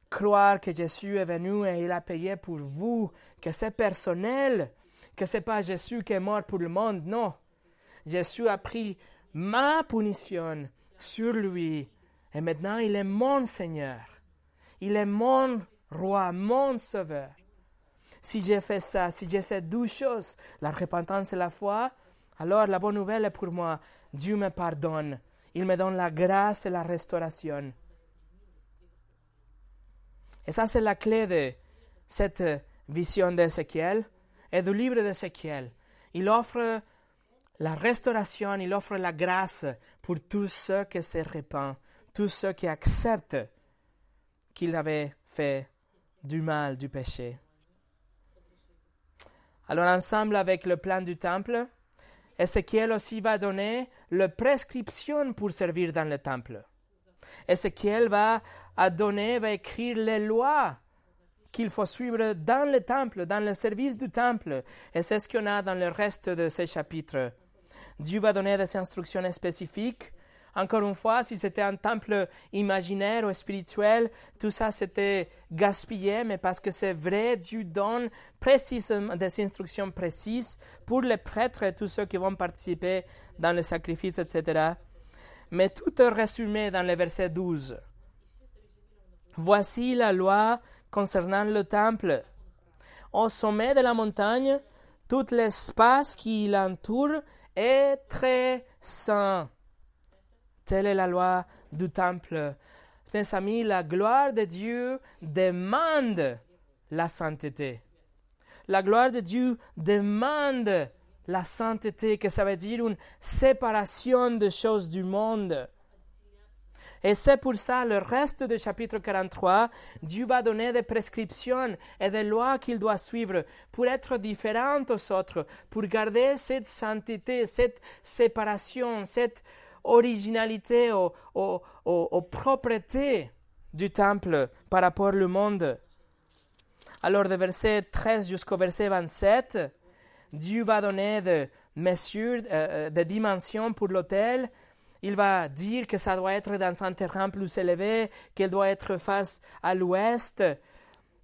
Croire que Jésus est venu et il a payé pour vous, que c'est personnel, que ce n'est pas Jésus qui est mort pour le monde, non. Jésus a pris ma punition sur lui et maintenant il est mon Seigneur. Il est mon roi, mon sauveur. Si j'ai fait ça, si j'ai ces deux choses, la repentance et la foi, alors la bonne nouvelle est pour moi, Dieu me pardonne, il me donne la grâce et la restauration. Et ça, c'est la clé de cette vision d'Ézéchiel et du livre d'Ézéchiel. Il offre la restauration, il offre la grâce pour tous ceux qui se répandent, tous ceux qui acceptent qu'il avait fait du mal, du péché. Alors ensemble avec le plan du temple, Ézéchiel aussi va donner la prescription pour servir dans le temple. Ézéchiel va donner, va écrire les lois qu'il faut suivre dans le temple, dans le service du temple. Et c'est ce qu'on a dans le reste de ces chapitres. Dieu va donner des instructions spécifiques encore une fois, si c'était un temple imaginaire ou spirituel, tout ça c'était gaspillé, mais parce que c'est vrai, Dieu donne précisément des instructions précises pour les prêtres et tous ceux qui vont participer dans le sacrifice, etc. Mais tout est résumé dans le verset 12. Voici la loi concernant le temple. Au sommet de la montagne, tout l'espace qui l'entoure est très saint. Telle est la loi du temple. Mes amis, la gloire de Dieu demande la sainteté. La gloire de Dieu demande la sainteté, que ça veut dire une séparation des choses du monde. Et c'est pour ça, le reste du chapitre 43, Dieu va donner des prescriptions et des lois qu'il doit suivre pour être différent aux autres, pour garder cette sainteté, cette séparation, cette originalité, aux, aux, propreté du temple par rapport au monde. Alors, de verset 13 jusqu'au verset 27, Dieu va donner des mesures, euh, euh, des dimensions pour l'autel. Il va dire que ça doit être dans un terrain plus élevé, qu'il doit être face à l'ouest,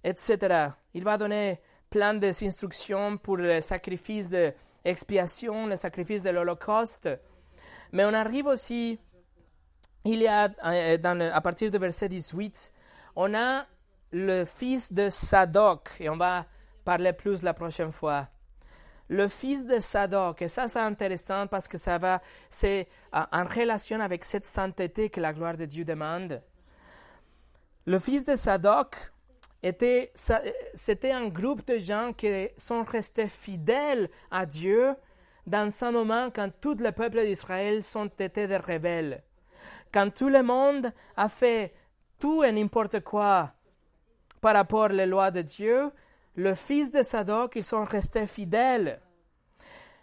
etc. Il va donner plein d'instructions pour le sacrifice d'expiation, le sacrifice de l'Holocauste. Mais on arrive aussi, il y a, euh, à partir du verset 18, on a le fils de Sadoc, et on va parler plus la prochaine fois. Le fils de Sadoc, et ça c'est intéressant parce que ça va, c'est en relation avec cette sainteté que la gloire de Dieu demande. Le fils de Sadoc était, c'était un groupe de gens qui sont restés fidèles à Dieu dans un moment quand tout le peuple d'Israël sont été des rebelles. Quand tout le monde a fait tout et n'importe quoi par rapport aux lois de Dieu, le fils de Sadoc, ils sont restés fidèles.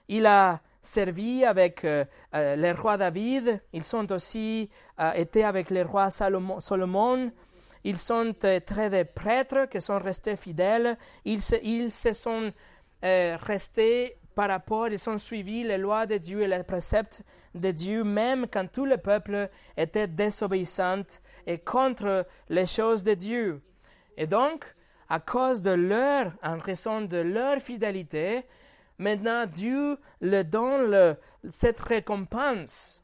Il a servi avec euh, euh, le roi David, ils sont aussi euh, été avec le roi Salomon, ils sont très des prêtres qui sont restés fidèles, ils se, ils se sont restés par rapport, ils ont suivi les lois de Dieu et les préceptes de Dieu, même quand tout le peuple était désobéissant et contre les choses de Dieu. Et donc, à cause de leur, en raison de leur fidélité, maintenant Dieu leur donne cette récompense,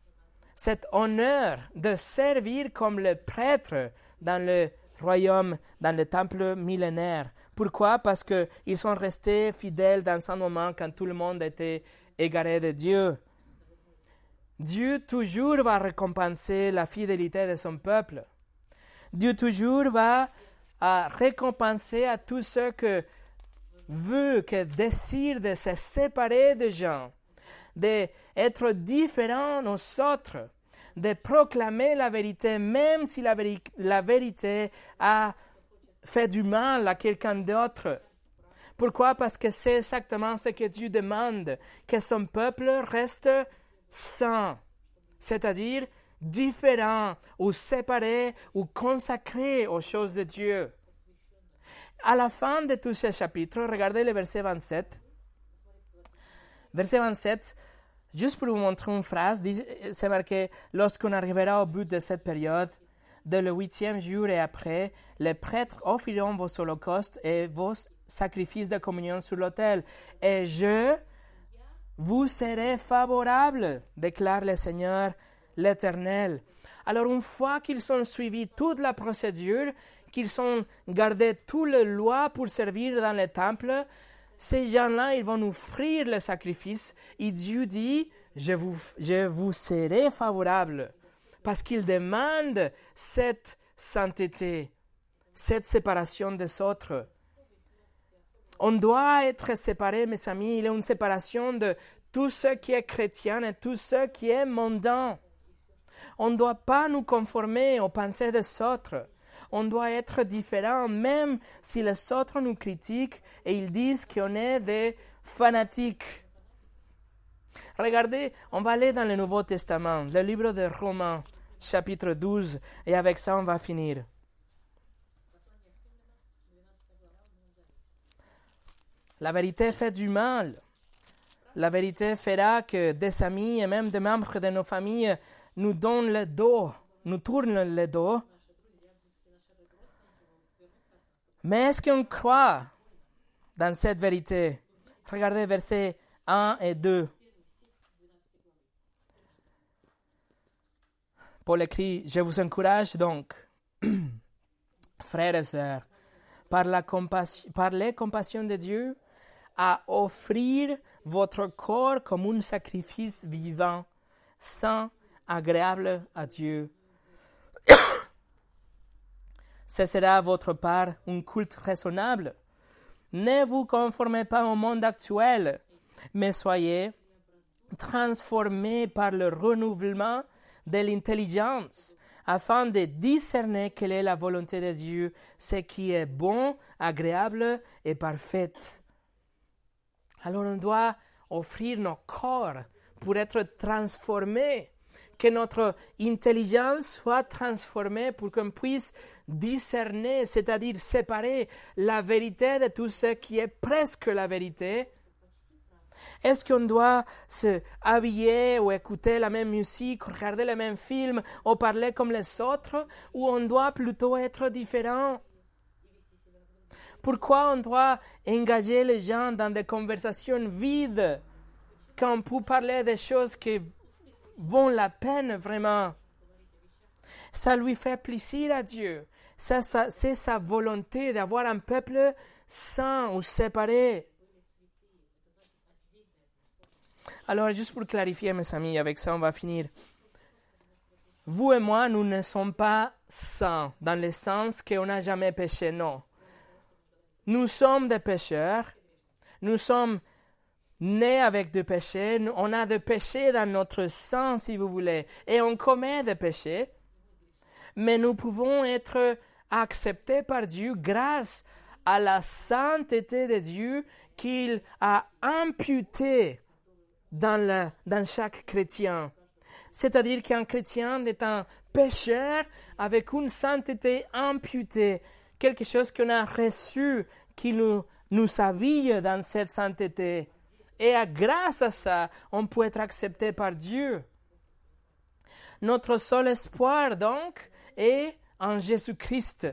cet honneur de servir comme le prêtre dans le royaume, dans le temple millénaire. Pourquoi? Parce qu'ils sont restés fidèles dans un moment quand tout le monde était égaré de Dieu. Dieu toujours va récompenser la fidélité de son peuple. Dieu toujours va récompenser à tous ceux qui veulent, qui désirent de se séparer des gens, d'être différents aux autres, de proclamer la vérité, même si la, la vérité a fait du mal à quelqu'un d'autre. Pourquoi? Parce que c'est exactement ce que Dieu demande, que son peuple reste saint, c'est-à-dire différent ou séparé ou consacré aux choses de Dieu. À la fin de tout ce chapitre, regardez le verset 27. Verset 27, juste pour vous montrer une phrase, c'est marqué Lorsqu'on arrivera au but de cette période, de le huitième jour et après, les prêtres offriront vos holocaustes et vos sacrifices de communion sur l'autel. Et je vous serai favorable, déclare le Seigneur l'Éternel. Alors une fois qu'ils ont suivi toute la procédure, qu'ils ont gardé toutes les lois pour servir dans le temple, ces gens-là, ils vont offrir le sacrifice. Et Dieu dit, je vous, je vous serai favorable parce qu'il demande cette sainteté, cette séparation des autres. On doit être séparé, mes amis. Il y a une séparation de tout ce qui est chrétien et tout ce qui est mondain. On ne doit pas nous conformer aux pensées des autres. On doit être différent, même si les autres nous critiquent et ils disent qu'on est des fanatiques. Regardez, on va aller dans le Nouveau Testament, le livre de Romains, chapitre 12, et avec ça on va finir. La vérité fait du mal. La vérité fera que des amis et même des membres de nos familles nous donnent le dos, nous tournent le dos. Mais est-ce qu'on croit dans cette vérité? Regardez versets 1 et 2. Paul écrit, je vous encourage donc, frères et sœurs, par, la par les compassions de Dieu, à offrir votre corps comme un sacrifice vivant, saint, agréable à Dieu. Ce sera votre part un culte raisonnable. Ne vous conformez pas au monde actuel, mais soyez transformés par le renouvellement de l'intelligence afin de discerner quelle est la volonté de Dieu, ce qui est bon, agréable et parfait. Alors on doit offrir nos corps pour être transformés, que notre intelligence soit transformée pour qu'on puisse discerner, c'est-à-dire séparer la vérité de tout ce qui est presque la vérité. Est-ce qu'on doit se habiller ou écouter la même musique, regarder le même film ou parler comme les autres, ou on doit plutôt être différent? Pourquoi on doit engager les gens dans des conversations vides quand on peut parler des choses qui vont la peine vraiment? Ça lui fait plaisir à Dieu. c'est sa volonté d'avoir un peuple saint ou séparé. Alors, juste pour clarifier, mes amis, avec ça, on va finir. Vous et moi, nous ne sommes pas saints dans le sens qu'on n'a jamais péché, non. Nous sommes des pécheurs, nous sommes nés avec du péché, on a de péché dans notre sang, si vous voulez, et on commet des péchés, mais nous pouvons être acceptés par Dieu grâce à la sainteté de Dieu qu'il a imputée dans, dans chaque chrétien. C'est-à-dire qu'un chrétien est un pécheur avec une sainteté imputée, quelque chose qu'on a reçu, qui nous, nous habille dans cette sainteté. Et grâce à ça, on peut être accepté par Dieu. Notre seul espoir, donc, est en Jésus-Christ,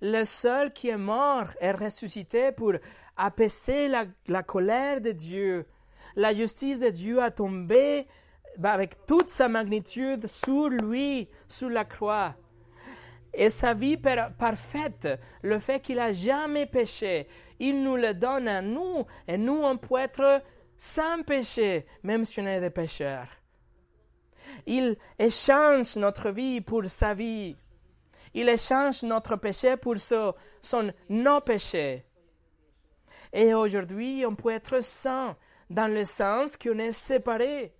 le seul qui est mort et ressuscité pour apaiser la, la colère de Dieu. La justice de Dieu a tombé bah, avec toute sa magnitude sur lui, sur la croix. Et sa vie parfaite, le fait qu'il a jamais péché, il nous le donne à nous, et nous, on peut être sans péché, même si on est des pécheurs. Il échange notre vie pour sa vie. Il échange notre péché pour son non-péché. Et aujourd'hui, on peut être saint dans le sens qu'on est séparé.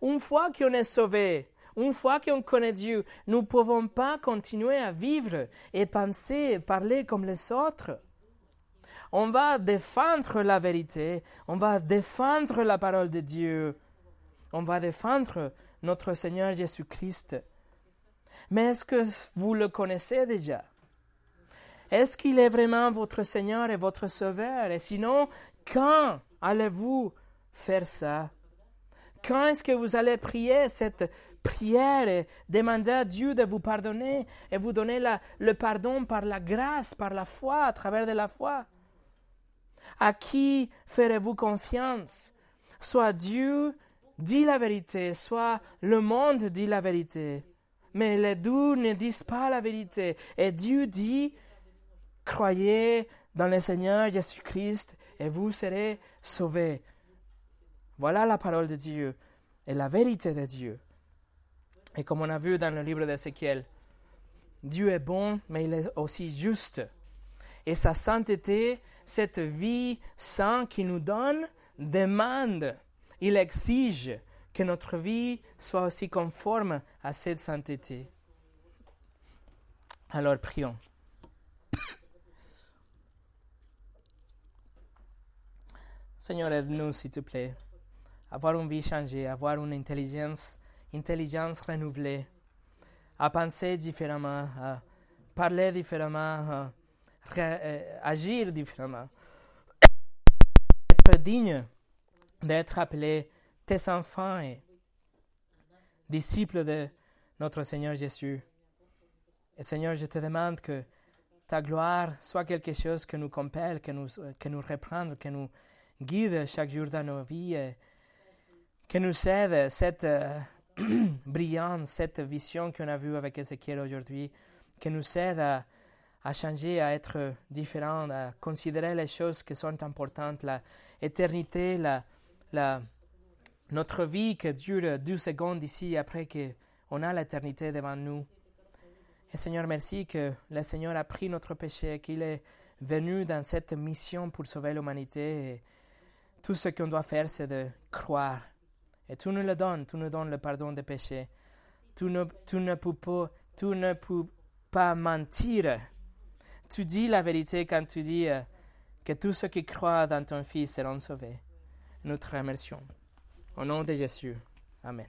Une fois qu'on est sauvé, une fois qu'on connaît Dieu, nous ne pouvons pas continuer à vivre et penser et parler comme les autres on va défendre la vérité, on va défendre la parole de Dieu, on va défendre notre Seigneur Jésus-Christ. Mais est-ce que vous le connaissez déjà? Est-ce qu'il est vraiment votre Seigneur et votre Sauveur? Et sinon, quand allez-vous faire ça? Quand est-ce que vous allez prier cette prière et demander à Dieu de vous pardonner et vous donner le pardon par la grâce, par la foi, à travers de la foi? À qui ferez-vous confiance? Soit Dieu dit la vérité, soit le monde dit la vérité. Mais les deux ne disent pas la vérité. Et Dieu dit, croyez dans le Seigneur Jésus-Christ et vous serez sauvés. Voilà la parole de Dieu et la vérité de Dieu. Et comme on a vu dans le livre d'Ézéchiel, Dieu est bon, mais il est aussi juste. Et sa sainteté cette vie sainte qu'il nous donne demande, il exige que notre vie soit aussi conforme à cette sainteté. Alors prions. Seigneur, aide-nous, s'il te plaît, avoir une vie changée, avoir une intelligence, intelligence renouvelée, à penser différemment, à parler différemment, euh, agir différemment, être digne d'être appelé tes enfants et disciples de notre Seigneur Jésus. Et Seigneur, je te demande que ta gloire soit quelque chose que nous compelle, que nous, que nous que nous guide chaque jour dans nos vies, et que nous aide cette euh, brillance, cette vision qu'on a vue avec Ézéchiel aujourd'hui, que nous aide à changer, à être différent, à considérer les choses qui sont importantes, la, la, notre vie qui dure deux secondes ici après qu'on a l'éternité devant nous. Et Seigneur, merci que le Seigneur a pris notre péché, qu'il est venu dans cette mission pour sauver l'humanité. Tout ce qu'on doit faire, c'est de croire. Et tu nous le donnes, tu nous donnes le pardon des péchés. Tu ne, tu ne peux pas, tu ne peux pas mentir tu dis la vérité quand tu dis euh, que tous ceux qui croient dans ton Fils seront sauvés. Nous te remercions. Au nom de Jésus. Amen.